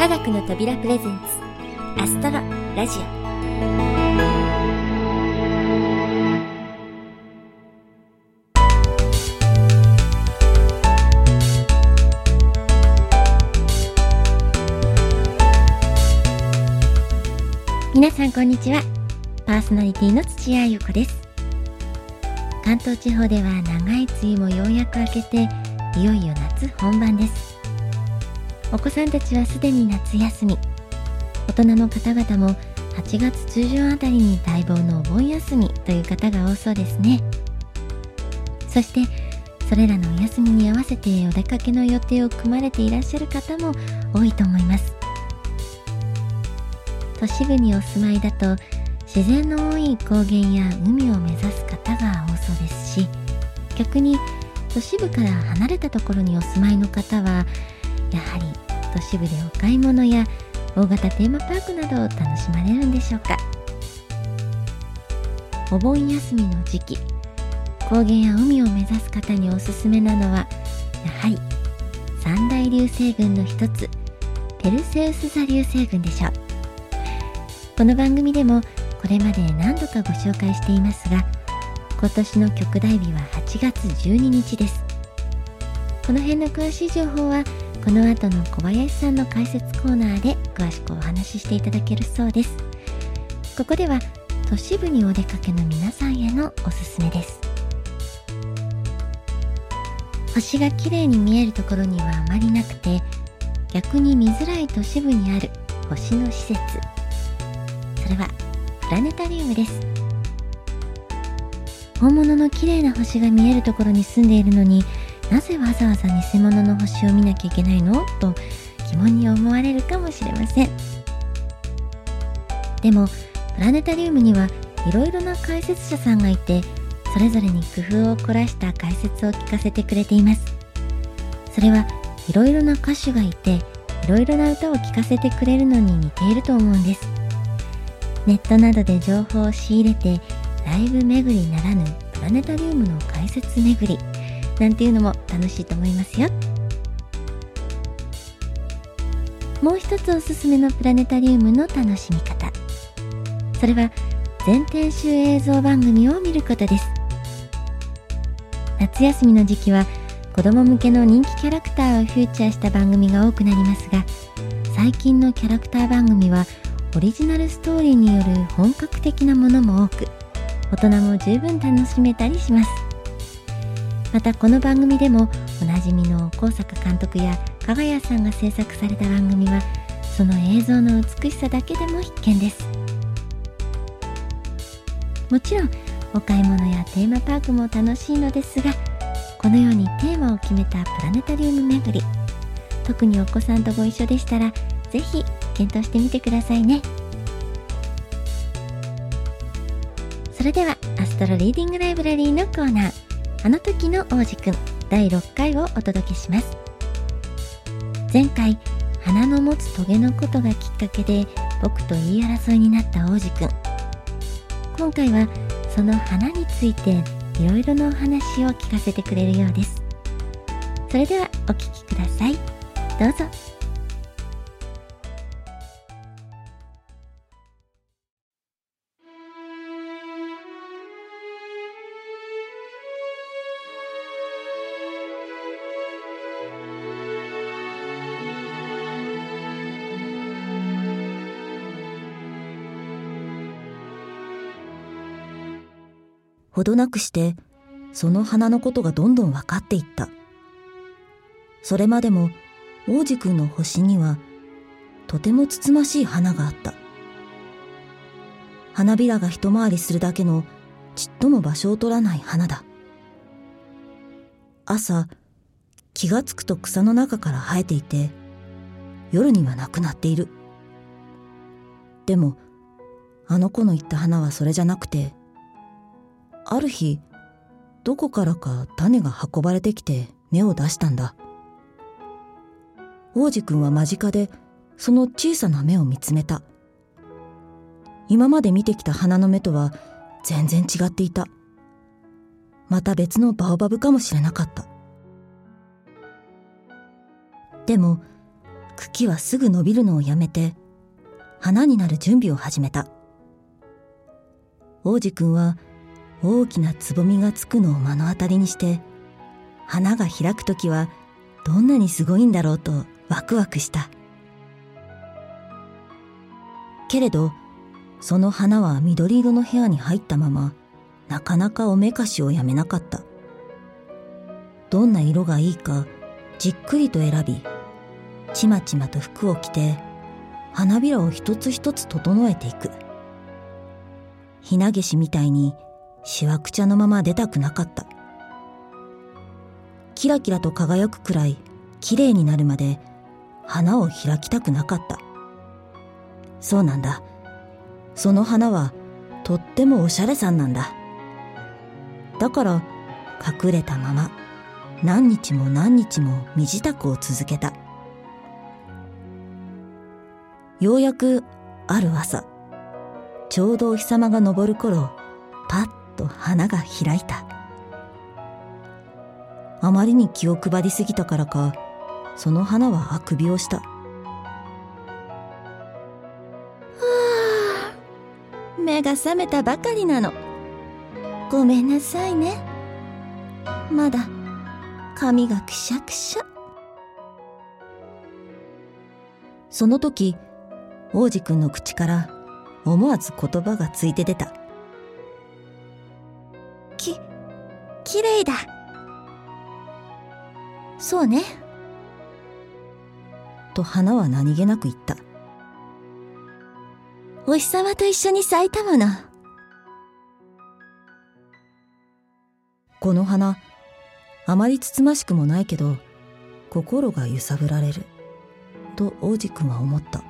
科学の扉プレゼンツアストロラジオ。皆さんこんにちは。パーソナリティの土屋ゆ子です。関東地方では長い梅雨もようやく明けていよいよ夏本番です。お子さんたちはすでに夏休み。大人の方々も8月中旬あたりに待望のお盆休みという方が多そうですね。そしてそれらのお休みに合わせてお出かけの予定を組まれていらっしゃる方も多いと思います。都市部にお住まいだと自然の多い高原や海を目指す方が多そうですし逆に都市部から離れたところにお住まいの方はやはり都市部でお買い物や大型テーマパークなどを楽しまれるんでしょうか。お盆休みの時期高原や海を目指す方におすすめなのはやはり三大流星群の一つペルセウス座流星群でしょう。この番組でもこれまで何度かご紹介していますが今年の極大日は8月12日です。この辺の詳しい情報はこの後の小林さんの解説コーナーで詳しくお話ししていただけるそうです。ここでは都市部にお出かけの皆さんへのおすすめです。星が綺麗に見えるところにはあまりなくて逆に見づらい都市部にある星の施設。それはプラネタリウムです。本物の綺麗な星が見えるところに住んでいるのになぜわざわざ偽物の星を見なきゃいけないの？と疑問に思われるかもしれません。でもプラネタリウムにはいろいろな解説者さんがいてそれぞれに工夫を凝らした解説を聞かせてくれています。それはいろいろな歌手がいていろいろな歌を聴かせてくれるのに似ていると思うんです。ネットなどで情報を仕入れてライブ巡りならぬプラネタリウムの解説巡り。なんていうのも楽しいと思いますよ。もう一つおすすめのプラネタリウムの楽しみ方。それは全編集映像番組を見ることです。夏休みの時期は子供向けの人気キャラクターをフューチャーした番組が多くなりますが最近のキャラクター番組はオリジナルストーリーによる本格的なものも多く大人も十分楽しめたりします。またこの番組でもおなじみの高坂監督や加賀谷さんが制作された番組はその映像の美しさだけでも必見です。もちろんお買い物やテーマパークも楽しいのですがこのようにテーマを決めたプラネタリウム巡り特にお子さんとご一緒でしたらぜひ検討してみてくださいね。それではアストロリーディングライブラリーのコーナー。あの時の王子くん第6回をお届けします。前回花の持つトゲのことがきっかけで僕と言い争いになった王子くん今回はその花についていろいろなお話を聞かせてくれるようです。それではお聞きください。どうぞ。ほどなくしてその花のことがどんどん分かっていった。それまでも王子くんの星にはとてもつつましい花があった。花びらが一回りするだけのちっとも場所を取らない花だ。朝気がつくと草の中から生えていて夜にはなくなっている。でもあの子の言った花はそれじゃなくてある日どこからか種が運ばれてきて芽を出したんだ。王子くんは間近でその小さな芽を見つめた。今まで見てきた花の芽とは全然違っていた。また別のバオバブかもしれなかった。でも茎はすぐ伸びるのをやめて花になる準備を始めた。王子くんは大きなつぼみがつくのを目の当たりにして花が開く時はどんなにすごいんだろうとワクワクした。けれどその花は緑色の部屋に入ったままなかなかおめかしをやめなかった。どんな色がいいかじっくりと選びちまちまと服を着て花びらを一つ一つ整えていく。ひなげしみたいにしわくちゃのまま出たくなかった。キラキラと輝くくらい綺麗になるまで花を開きたくなかった。そうなんだ。その花はとってもおしゃれさんなんだ。だから隠れたまま何日も何日も身支度を続けた。ようやくある朝ちょうどお日様が昇る頃パッと花が開いた。あまりに気を配りすぎたからかその花はあくびをした。目が覚めたばかりなの。ごめんなさいね。まだ髪がくしゃくしゃ。その時王子くんの口から思わず言葉がついて出たきれいだ。そうね。と花は何気なく言った。お日様と一緒に咲いたもの。この花あまりつつましくもないけど心が揺さぶられる。と王子くんは思った。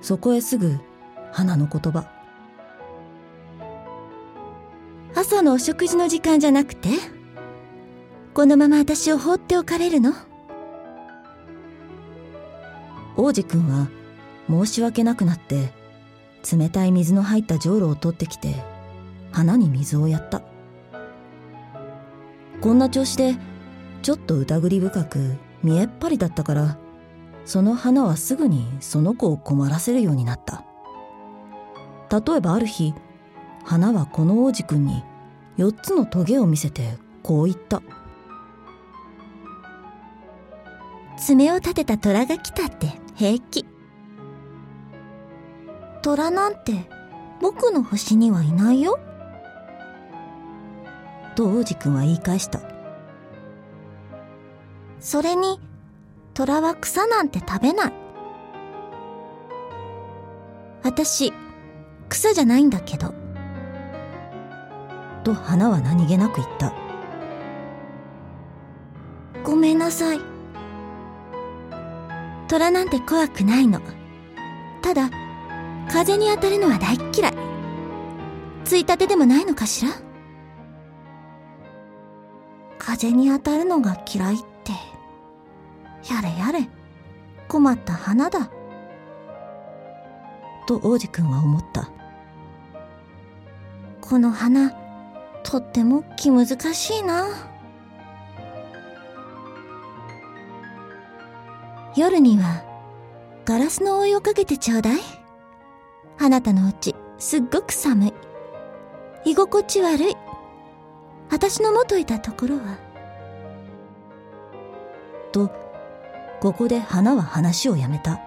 そこへすぐ花の言葉朝のお食事の時間じゃなくて？このまま私を放っておかれるの？王子くんは申し訳なくなって冷たい水の入ったじょうろを取ってきて花に水をやった。こんな調子でちょっと疑り深く見えっ張りだったからその花はすぐにその子を困らせるようになった。例えばある日花はこの王子くんに4つのトゲを見せてこう言った。爪を立てた虎が来たって平気。虎なんて僕の星にはいないよ。と王子くんは言い返した。それに虎は草なんて食べない。私草じゃないんだけどと花は何気なく言った。ごめんなさい。虎なんて怖くないの。ただ風に当たるのは大っ嫌い。ついたてでもないのかしら。風に当たるのが嫌いって。やれやれ。困った花だ。と王子くんは思った。この花とっても気難しいな。夜にはガラスのお湯をかけてちょうだい。あなたのうちすっごく寒い。居心地悪い。私の元いたところは。とここで花は話をやめた。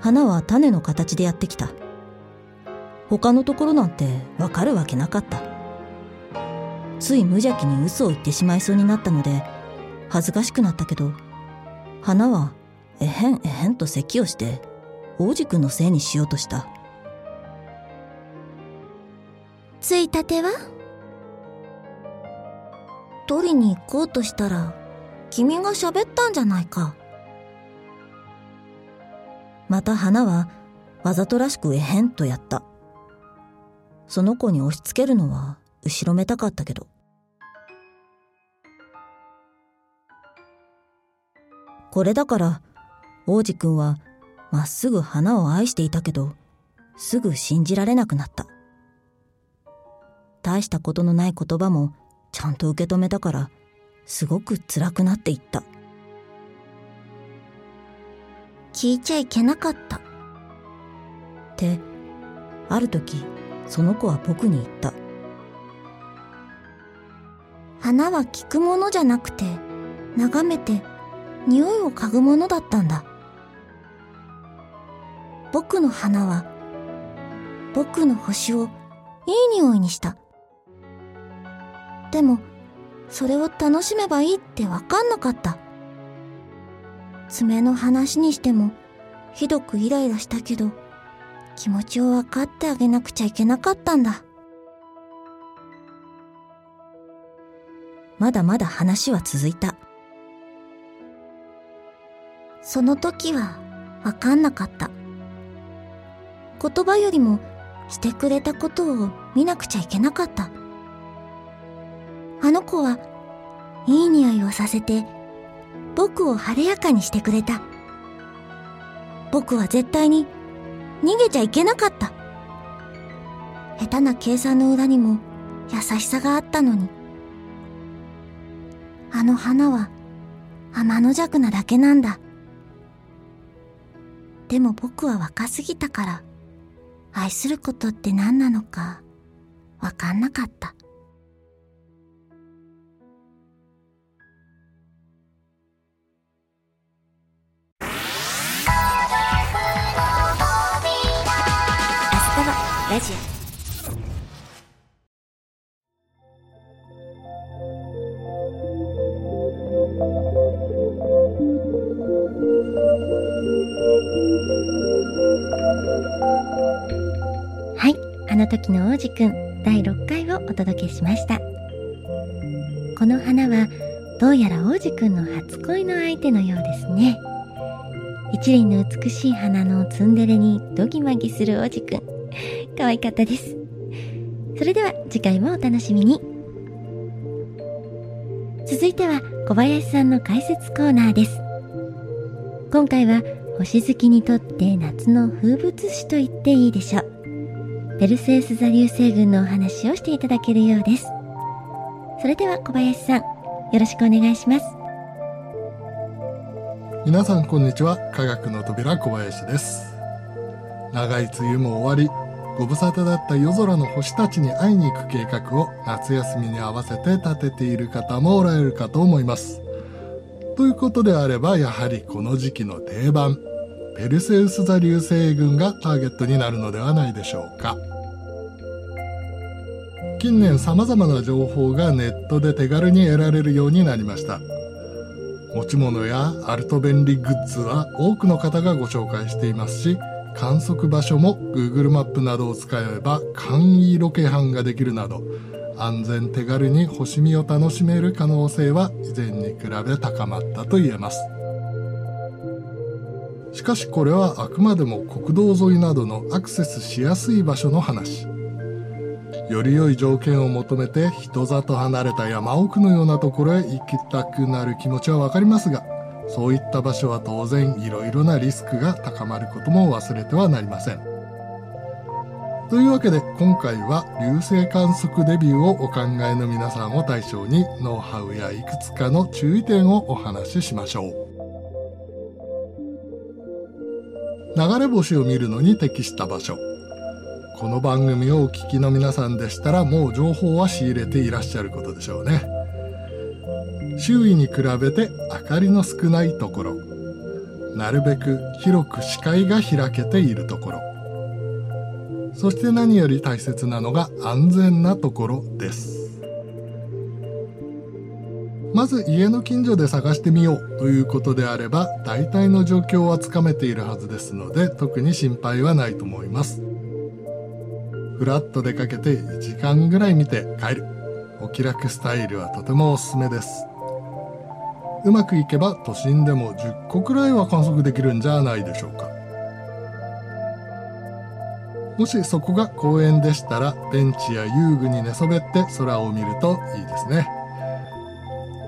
花は種の形でやってきた。他のところなんてわかるわけなかった。つい無邪気に嘘を言ってしまいそうになったので恥ずかしくなったけど花はえへんえへんと咳をして王子くんのせいにしようとした。ついたては？取りに行こうとしたら君が喋ったんじゃないか。また花はわざとらしくえへんとやったその子に押し付けるのは後ろめたかったけど。これだから王子くんはまっすぐ花を愛していたけどすぐ信じられなくなった。大したことのない言葉もちゃんと受け止めたからすごく辛くなっていった。聞いちゃいけなかった。ってある時その子は僕に言った。花は聞くものじゃなくて眺めて匂いを嗅ぐものだったんだ。僕の花は僕の星をいい匂いにした。でもそれを楽しめばいいってわかんなかった。爪の話にしてもひどくイライラしたけど気持ちを分かってあげなくちゃいけなかったんだ。まだまだ話は続いた。その時は分かんなかった。言葉よりもしてくれたことを見なくちゃいけなかった。あの子はいい匂いをさせて僕を晴れやかにしてくれた。僕は絶対に逃げちゃいけなかった。下手な計算の裏にも優しさがあったのに。あの花は天の弱なだけなんだ。でも僕は若すぎたから、愛することって何なのかわかんなかった。ラジオ。はいあの時の王子くん第6回をお届けしました。この花はどうやら王子くんの初恋の相手のようですね。一輪の美しい花のツンデレにドギマギする王子くん。可愛かったです。それでは次回もお楽しみに。続いては小林さんの解説コーナーです。今回は星好きにとって夏の風物詩と言っていいでしょう。ペルセウス座流星群のお話をしていただけるようです。それでは小林さん、よろしくお願いします。皆さんこんにちは。科学の扉小林です。長い梅雨も終わり、ご無沙汰だった夜空の星たちに会いに行く計画を夏休みに合わせて立てている方もおられるかと思います。ということであれば、やはりこの時期の定番、ペルセウス座流星群がターゲットになるのではないでしょうか。近年様々な情報がネットで手軽に得られるようになりました。持ち物やアルト便利グッズは多くの方がご紹介していますし、観測場所も Google マップなどを使えば簡易ロケハンができるなど安全手軽に星見を楽しめる可能性は以前に比べ高まったと言えます。しかしこれはあくまでも国道沿いなどのアクセスしやすい場所の話。より良い条件を求めて人里離れた山奥のようなところへ行きたくなる気持ちはわかりますがそういった場所は当然いろいろなリスクが高まることも忘れてはなりません。というわけで今回は流星観測デビューをお考えの皆さんを対象にノウハウやいくつかの注意点をお話ししましょう。流れ星を見るのに適した場所。この番組をお聞きの皆さんでしたらもう情報は仕入れていらっしゃることでしょうね。周囲に比べて明かりの少ないところ。なるべく広く視界が開けているところ。そして何より大切なのが安全なところです。まず家の近所で探してみようということであれば大体の状況はつかめているはずですので特に心配はないと思います。ふらっと出かけて1時間ぐらい見て帰る。お気楽スタイルはとてもおすすめです。うまくいけば都心でも10個くらいは観測できるんじゃないでしょうか。もしそこが公園でしたらベンチや遊具に寝そべって空を見るといいですね。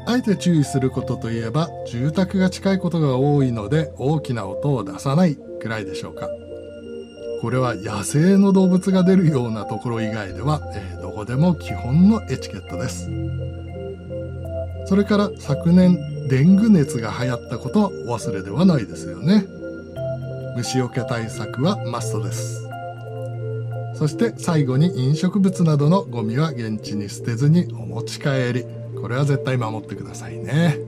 あえて注意することといえば住宅が近いことが多いので大きな音を出さないくらいでしょうか。これは野生の動物が出るようなところ以外では、えー、どこでも基本のエチケットです。それから昨年デング熱が流行ったことはお忘れではないですよね。虫除け対策はマストです。そして最後に飲食物などのゴミは現地に捨てずにお持ち帰り。これは絶対守ってくださいね。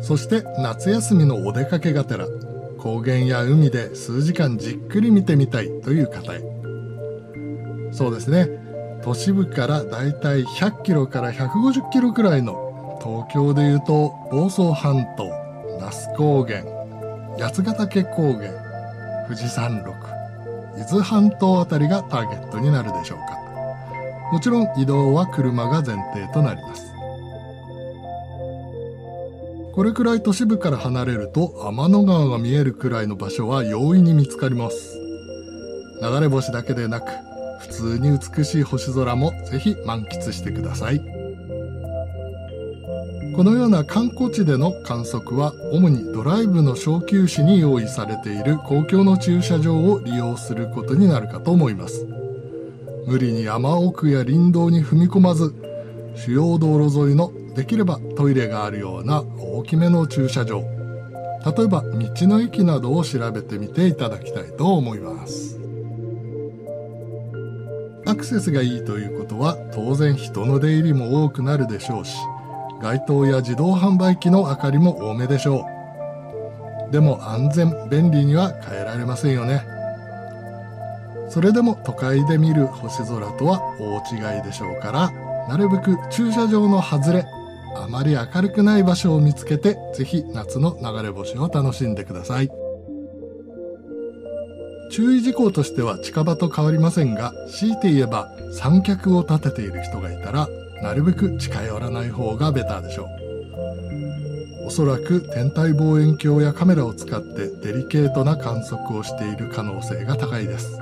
そして夏休みのお出かけがてら。高原や海で数時間じっくり見てみたいという方へ。そうですね。都市部からだいたい100キロから150キロくらいの東京でいうと房総半島那須高原八ヶ岳高原富士山麓伊豆半島あたりがターゲットになるでしょうか。もちろん移動は車が前提となります。これくらい都市部から離れると天の川が見えるくらいの場所は容易に見つかります。流れ星だけでなく普通に美しい星空もぜひ満喫してください。このような観光地での観測は主にドライブの小休止に用意されている公共の駐車場を利用することになるかと思います。無理に山奥や林道に踏み込まず主要道路沿いのできればトイレがあるような大きめの駐車場。例えば道の駅などを調べてみていただきたいと思います。アクセスがいいということは当然人の出入りも多くなるでしょうし街灯や自動販売機の明かりも多めでしょうでも安全便利には変えられませんよねそれでも都会で見る星空とは大違いでしょうからなるべく駐車場の外れあまり明るくない場所を見つけて、ぜひ夏の流れ星を楽しんでください。注意事項としては近場と変わりませんが、強いて言えば三脚を立てている人がいたら、なるべく近寄らない方がベターでしょう。おそらく天体望遠鏡やカメラを使ってデリケートな観測をしている可能性が高いです。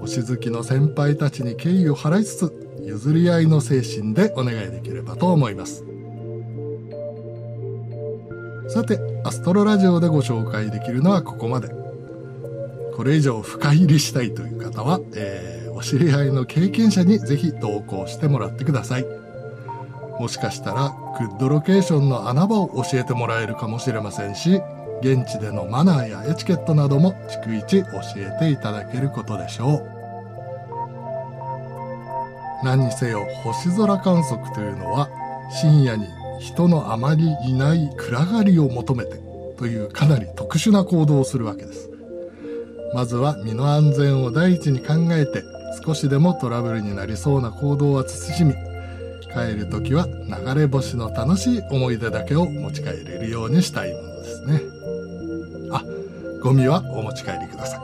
星好きの先輩たちに敬意を払いつつ、譲り合いの精神でお願いできればと思いますさてアストロラジオでご紹介できるのはここまでこれ以上深入りしたいという方は、えー、お知り合いの経験者にぜひ同行してもらってくださいもしかしたらグッドロケーションの穴場を教えてもらえるかもしれませんし現地でのマナーやエチケットなども逐一教えていただけることでしょう何にせよ星空観測というのは深夜に人のあまりいない暗がりを求めてというかなり特殊な行動をするわけです。まずは身の安全を第一に考えて少しでもトラブルになりそうな行動は慎み帰る時は流れ星の楽しい思い出だけを持ち帰れるようにしたいものですね。あ、ゴミはお持ち帰りください。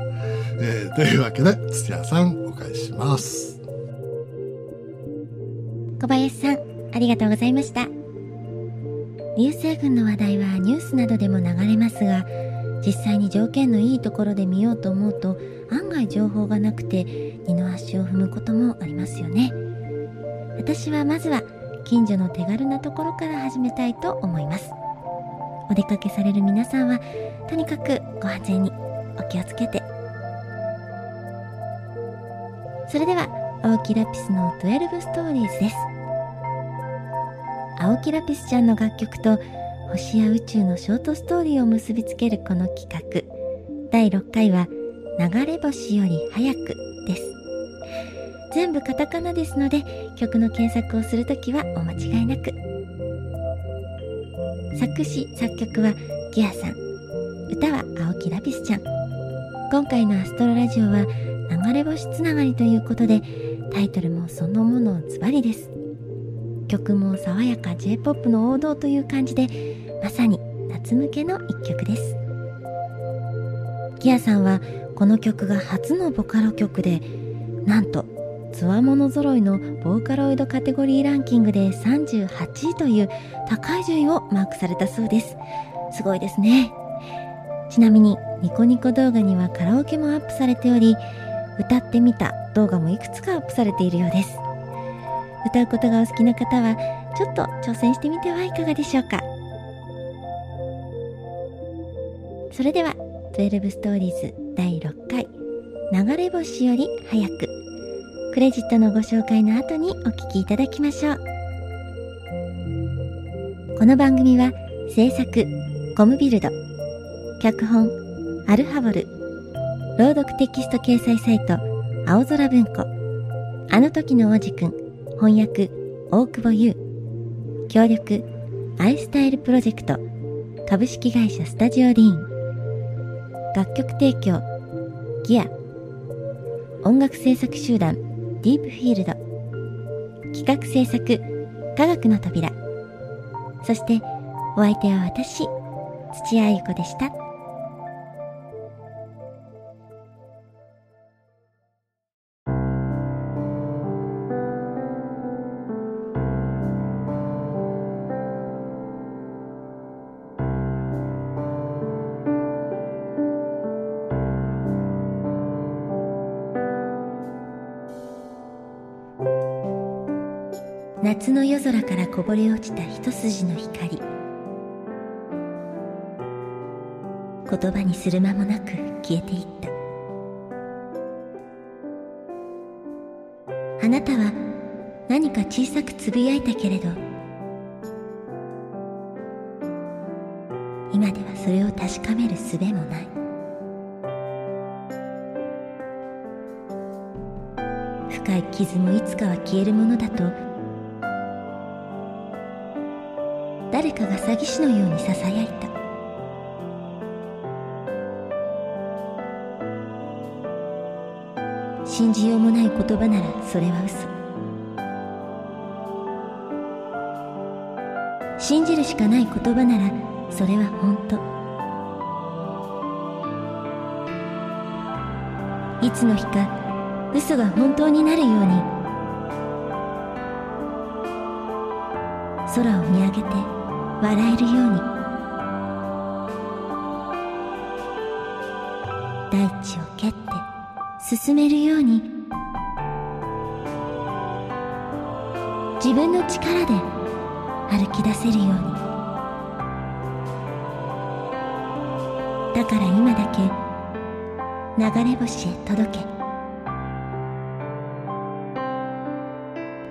えー、というわけで土屋さんお返しします。小林さん、ありがとうございました。流星群の話題はニュースなどでも流れますが、実際に条件のいいところで見ようと思うと案外情報がなくて二の足を踏むこともありますよね。私はまずは近所の手軽なところから始めたいと思います。お出かけされる皆さんはとにかくご安全にお気をつけて。それでは青木ラピスの12ストーリーズです青木ラピスちゃんの楽曲と星や宇宙のショートストーリーを結びつけるこの企画。第6回は流れ星より早くです。全部カタカナですので曲の検索をするときはお間違いなく。作詞作曲はギアさん。歌は青木ラピスちゃん。今回のアストロラジオは流れ星つながりということでタイトルもそのものズバリです。曲も爽やか J-POP の王道という感じでまさに夏向けの一曲です。ギアさんはこの曲が初のボカロ曲でなんとつわもの揃いのボーカロイドカテゴリーランキングで38位という高い順位をマークされたそうです。すごいですね。ちなみにニコニコ動画にはカラオケもアップされており歌ってみた動画もいくつかアップされているようです。歌うことがお好きな方はちょっと挑戦してみてはいかがでしょうか。それでは12ストーリーズ第6回流れ星より早く。クレジットのご紹介の後にお聴きいただきましょう。この番組は制作コムビルド脚本アルハボル朗読テキスト掲載サイト青空文庫。あの時の王子くん翻訳大久保優。協力アイスタイルプロジェクト株式会社スタジオリーン。楽曲提供ギア。音楽制作集団ディープフィールド。企画制作科学の扉。そしてお相手は私土屋ゆ子でした。夏の夜空からこぼれ落ちた一筋の光。言葉にする間もなく消えていった。あなたは何か小さくつぶやいたけれど今ではそれを確かめる術もない。深い傷もいつかは消えるものだと誰かが詐欺師のようにささやいた。信じようもない言葉ならそれは嘘。信じるしかない言葉ならそれは本当。いつの日か嘘が本当になるように空を見上げて。笑えるように。大地を蹴って進めるように。自分の力で歩き出せるように。だから今だけ流れ星へ届け。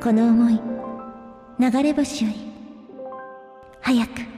この思い流れ星より早く。